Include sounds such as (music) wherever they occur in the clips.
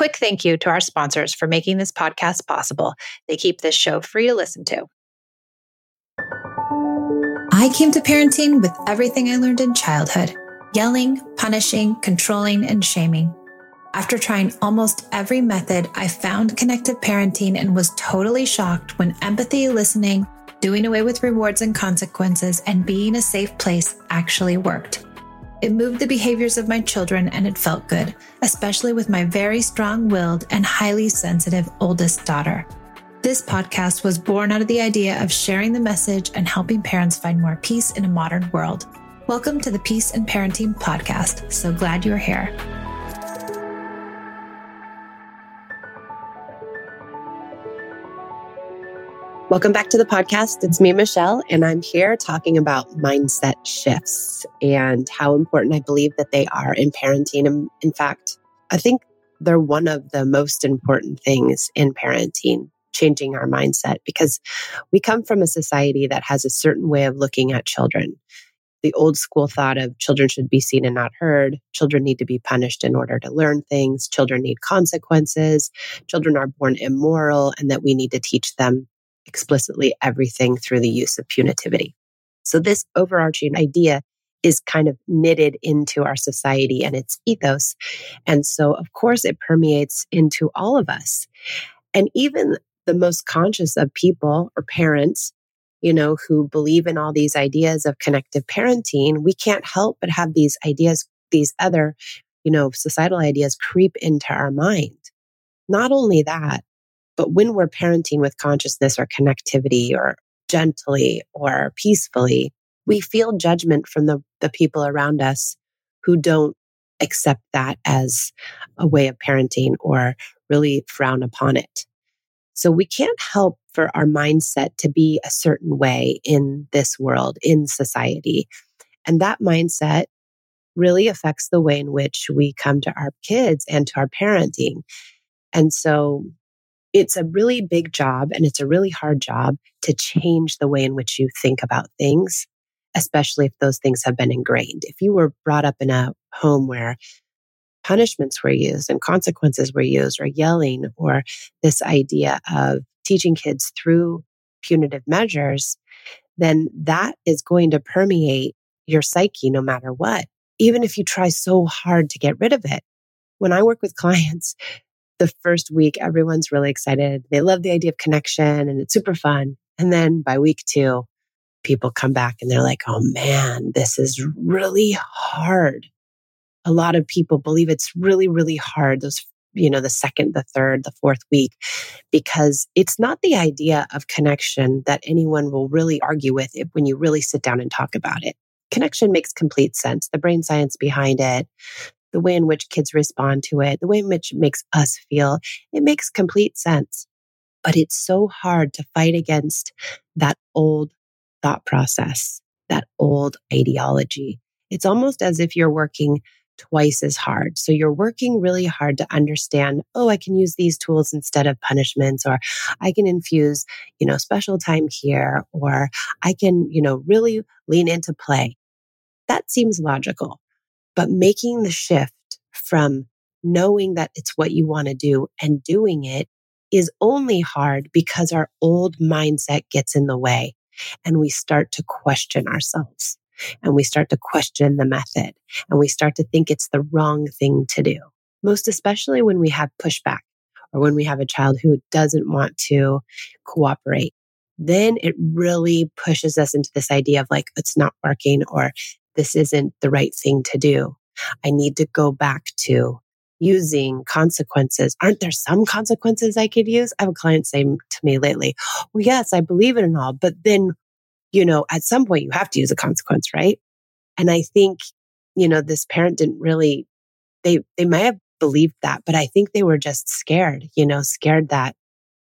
quick thank you to our sponsors for making this podcast possible. They keep this show free to listen to. I came to parenting with everything I learned in childhood yelling, punishing, controlling, and shaming. After trying almost every method, I found connected parenting and was totally shocked when empathy, listening, doing away with rewards and consequences, and being a safe place actually worked. It moved the behaviors of my children and it felt good, especially with my very strong willed and highly sensitive oldest daughter. This podcast was born out of the idea of sharing the message and helping parents find more peace in a modern world. Welcome to the Peace and Parenting Podcast. So glad you're here. Welcome back to the podcast. It's me, Michelle, and I'm here talking about mindset shifts and how important I believe that they are in parenting. And in fact, I think they're one of the most important things in parenting, changing our mindset, because we come from a society that has a certain way of looking at children. The old school thought of children should be seen and not heard. Children need to be punished in order to learn things. Children need consequences. Children are born immoral and that we need to teach them explicitly everything through the use of punitivity. So, this overarching idea is kind of knitted into our society and its ethos. And so, of course, it permeates into all of us. And even the most conscious of people or parents, you know, who believe in all these ideas of connective parenting, we can't help but have these ideas, these other, you know, societal ideas creep into our mind. Not only that, but when we're parenting with consciousness or connectivity or gently or peacefully, we feel judgment from the, the people around us who don't accept that as a way of parenting or really frown upon it. So we can't help for our mindset to be a certain way in this world, in society. And that mindset really affects the way in which we come to our kids and to our parenting. And so it's a really big job and it's a really hard job to change the way in which you think about things, especially if those things have been ingrained. If you were brought up in a home where punishments were used and consequences were used or yelling or this idea of teaching kids through punitive measures, then that is going to permeate your psyche no matter what, even if you try so hard to get rid of it. When I work with (laughs) clients, the first week, everyone's really excited. They love the idea of connection and it's super fun. And then by week two, people come back and they're like, oh man, this is really hard. A lot of people believe it's really, really hard. Those, you know, the second, the third, the fourth week, because it's not the idea of connection that anyone will really argue with it when you really sit down and talk about it. Connection makes complete sense. The brain science behind it, the way in which kids respond to it, the way in which it makes us feel, it makes complete sense. But it's so hard to fight against that old thought process, that old ideology. It's almost as if you're working twice as hard. So you're working really hard to understand, oh, I can use these tools instead of punishments, or I can infuse, you know, special time here, or I can, you know, really lean into play. That seems logical. But making the shift from knowing that it's what you want to do and doing it is only hard because our old mindset gets in the way and we start to question ourselves and we start to question the method and we start to think it's the wrong thing to do. Most especially when we have pushback or when we have a child who doesn't want to cooperate. Then it really pushes us into this idea of like, it's not working or this isn't the right thing to do. I need to go back to using consequences. Aren't there some consequences I could use? I have a client saying to me lately, well, yes, I believe it and all, but then, you know, at some point you have to use a consequence, right? And I think, you know, this parent didn't really, they, they might have believed that, but I think they were just scared, you know, scared that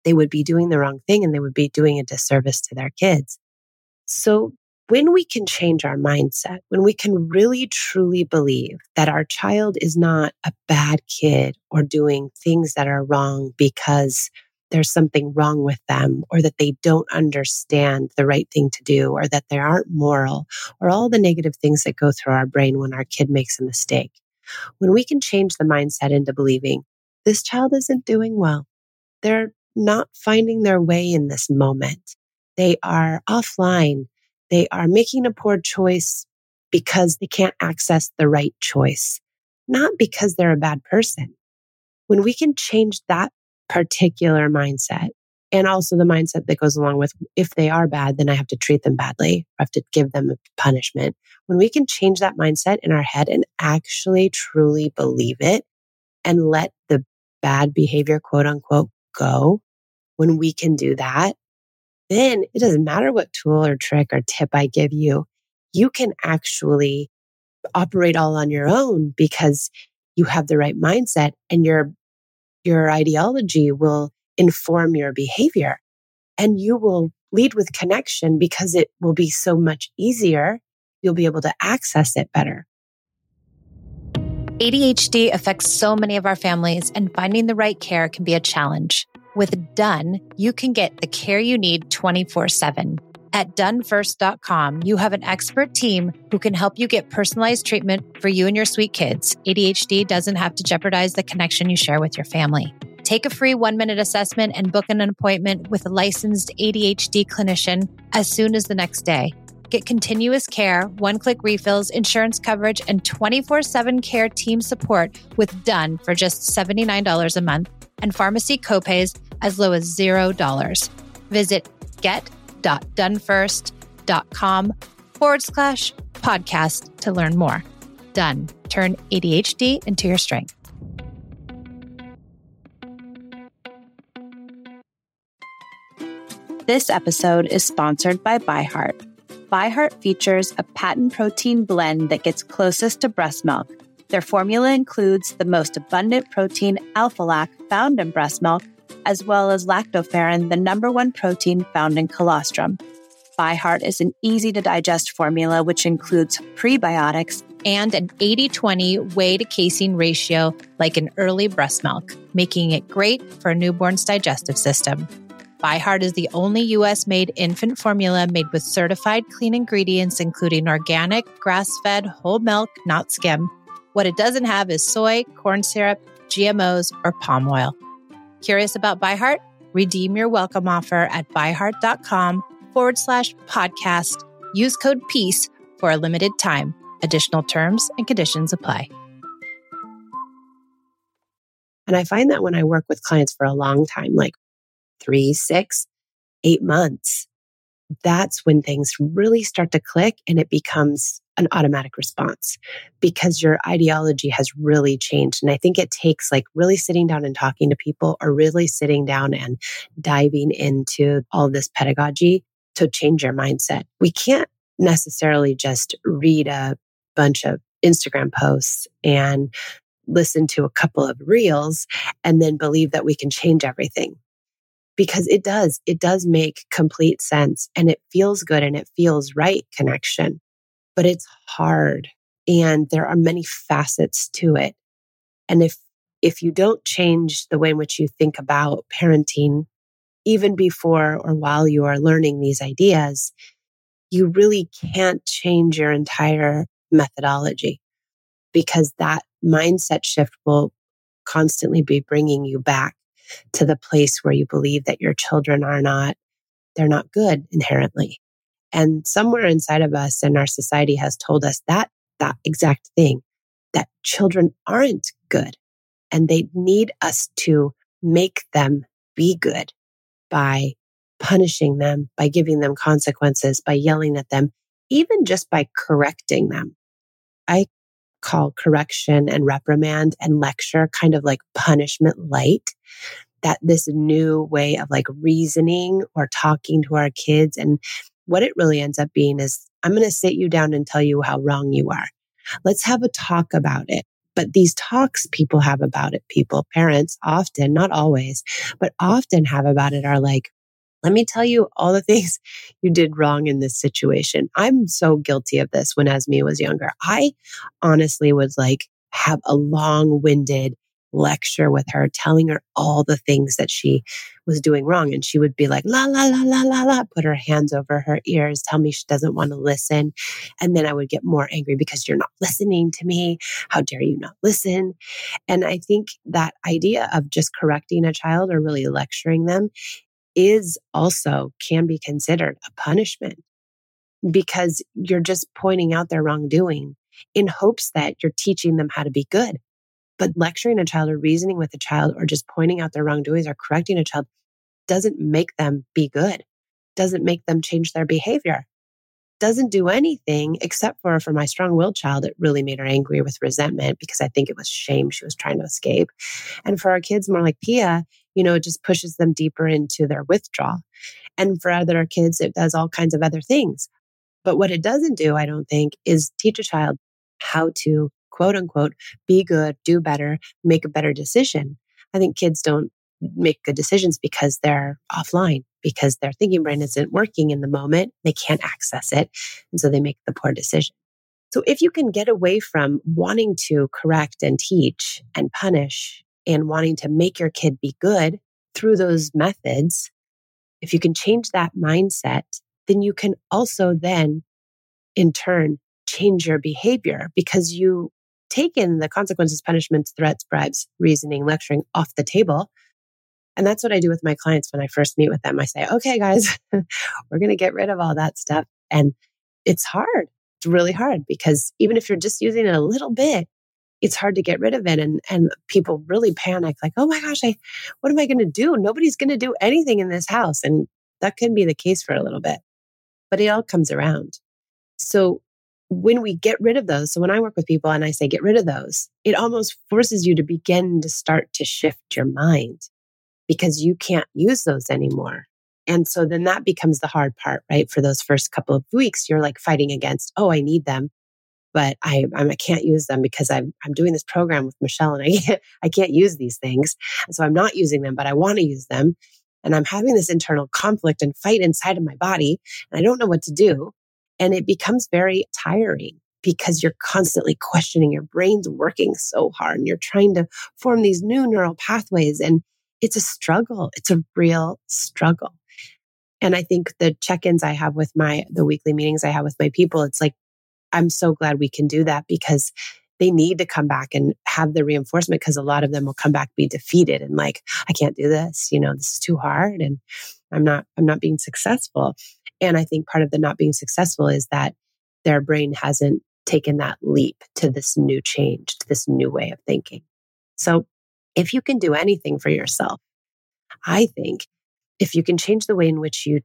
they would be doing the wrong thing and they would be doing a disservice to their kids. So when we can change our mindset, when we can really truly believe that our child is not a bad kid or doing things that are wrong because there's something wrong with them or that they don't understand the right thing to do or that they aren't moral or all the negative things that go through our brain when our kid makes a mistake. When we can change the mindset into believing this child isn't doing well. They're not finding their way in this moment. They are offline. They are making a poor choice because they can't access the right choice, not because they're a bad person. When we can change that particular mindset and also the mindset that goes along with if they are bad, then I have to treat them badly. I have to give them a punishment. When we can change that mindset in our head and actually truly believe it and let the bad behavior, quote unquote, go, when we can do that, then it doesn't matter what tool or trick or tip I give you. You can actually operate all on your own because you have the right mindset and your, your ideology will inform your behavior and you will lead with connection because it will be so much easier. You'll be able to access it better. ADHD affects so many of our families, and finding the right care can be a challenge. With Done, you can get the care you need 24 7. At donefirst.com, you have an expert team who can help you get personalized treatment for you and your sweet kids. ADHD doesn't have to jeopardize the connection you share with your family. Take a free one minute assessment and book an appointment with a licensed ADHD clinician as soon as the next day. Get continuous care, one click refills, insurance coverage, and 24 7 care team support with Done for just $79 a month and pharmacy copays as low as $0. Visit get.donefirst.com forward slash podcast to learn more. Done. Turn ADHD into your strength. This episode is sponsored by ByHeart. ByHeart features a patent protein blend that gets closest to breast milk. Their formula includes the most abundant protein, alpha lac, found in breast milk, as well as lactoferrin, the number one protein found in colostrum. ByHeart is an easy to digest formula which includes prebiotics and an 80 20 whey to casein ratio like an early breast milk, making it great for a newborn's digestive system. ByHeart is the only US made infant formula made with certified clean ingredients, including organic, grass fed, whole milk, not skim. What it doesn't have is soy, corn syrup, GMOs, or palm oil. Curious about ByHeart? Redeem your welcome offer at byheart.com forward slash podcast. Use code PEACE for a limited time. Additional terms and conditions apply. And I find that when I work with clients for a long time, like three, six, eight months, that's when things really start to click and it becomes an automatic response because your ideology has really changed. And I think it takes like really sitting down and talking to people or really sitting down and diving into all this pedagogy to change your mindset. We can't necessarily just read a bunch of Instagram posts and listen to a couple of reels and then believe that we can change everything because it does. It does make complete sense and it feels good and it feels right connection, but it's hard and there are many facets to it. And if, if you don't change the way in which you think about parenting, even before or while you are learning these ideas, you really can't change your entire methodology because that mindset shift will constantly be bringing you back to the place where you believe that your children are not, they're not good inherently. And somewhere inside of us and our society has told us that, that exact thing, that children aren't good and they need us to make them be good by punishing them, by giving them consequences, by yelling at them, even just by correcting them. I call correction and reprimand and lecture kind of like punishment light. That this new way of like reasoning or talking to our kids. And what it really ends up being is I'm going to sit you down and tell you how wrong you are. Let's have a talk about it. But these talks people have about it, people, parents often, not always, but often have about it are like, let me tell you all the (laughs) things you did wrong in this situation. I'm so guilty of this when Esme was younger. I honestly would like have a long winded lecture with her, telling her all the things that she was doing wrong. And she would be like, la, la, la, la, la, la, put her hands over her ears, tell me she doesn't want to listen. And then I would get more angry because you're not listening to me. How dare you not listen? And I think that idea of just correcting a child or really lecturing them is also can be considered a punishment because you're just pointing out their wrongdoing in hopes that you're teaching them how to be good. But lecturing a child or reasoning with a child or just pointing out their wrongdoings or correcting a child doesn't make them be good, doesn't make them change their behavior, doesn't do anything except for for my strong willed child, it really made her angry with resentment because I think it was shame she was trying to escape. And for our kids more like Pia, you know, it just pushes them deeper into their withdrawal. And for other kids, it does all kinds of other things. But what it doesn't do, I don't think, is teach a child how to quote unquote be good, do better, make a better decision. I think kids don't make good decisions because they're offline, because their thinking brain isn't working in the moment. They can't access it. And so they make the poor decision. So if you can get away from wanting to correct and teach and punish and wanting to make your kid be good through those methods, if you can change that mindset, then you can also then in turn change your behavior because you take in the consequences, punishments, threats, bribes, reasoning, lecturing off the table. And that's what I do with my clients when I first meet with them. I say, okay, guys, (laughs) we're going to get rid of all that stuff. And it's hard. It's really hard because even if you're just using it a little bit, it's hard to get rid of it. And, and people really panic like, oh my gosh, I, what am I going to do? Nobody's going to do anything in this house. And that can be the case for a little bit, but it all comes around. So when we get rid of those, so when I work with people and I say get rid of those, it almost forces you to begin to start to shift your mind because you can't use those anymore. And so then that becomes the hard part, right? For those first couple of weeks, you're like fighting against, oh, I need them, but I, I can't use them because I'm, I'm doing this program with Michelle and I (laughs) can't, I can't use these things. And so I'm not using them, but I want to use them. And I'm having this internal conflict and fight inside of my body. And I don't know what to do. And it becomes very tiring because you're constantly questioning your brain's working so hard and you're trying to form these new neural pathways. And it's a struggle. It's a real struggle. And I think the check ins I have with my, the weekly meetings I have with my people, it's like, I'm so glad we can do that because they need to come back and have the reinforcement because a lot of them will come back be defeated and like i can't do this you know this is too hard and i'm not i'm not being successful and I think part of the not being successful is that their brain hasn't taken that leap to this new change, to this new way of thinking. So if you can do anything for yourself, I think if you can change the way in which you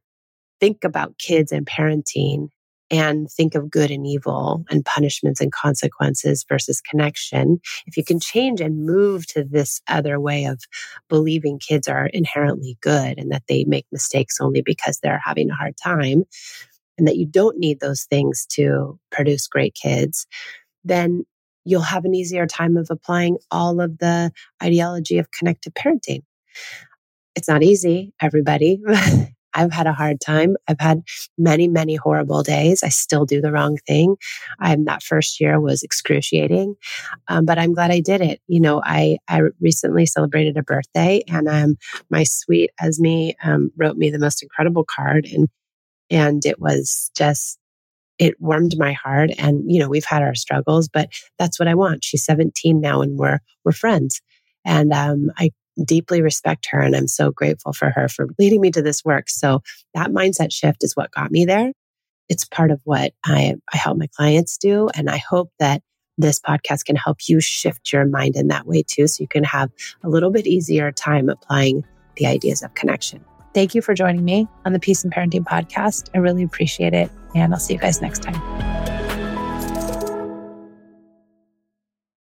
think about kids and parenting and think of good and evil and punishments and consequences versus connection, if you can change and move to this other way of believing kids are inherently good and that they make mistakes only because they're having a hard time and that you don't need those things to produce great kids, then you'll have an easier time of applying all of the ideology of connected parenting. It's not easy, everybody. (laughs) I've had a hard time. I've had many, many horrible days. I still do the wrong thing. I'm that first year was excruciating, um, but I'm glad I did it. You know, I I recently celebrated a birthday, and um, my sweet Esme um, wrote me the most incredible card, and and it was just it warmed my heart. And you know, we've had our struggles, but that's what I want. She's 17 now, and we're we're friends. And um, I deeply respect her and I'm so grateful for her for leading me to this work. So that mindset shift is what got me there. It's part of what I, I help my clients do. And I hope that this podcast can help you shift your mind in that way too. So you can have a little bit easier time applying the ideas of connection. Thank you for joining me on the Peace and Parenting podcast. I really appreciate it. And I'll see you guys next time.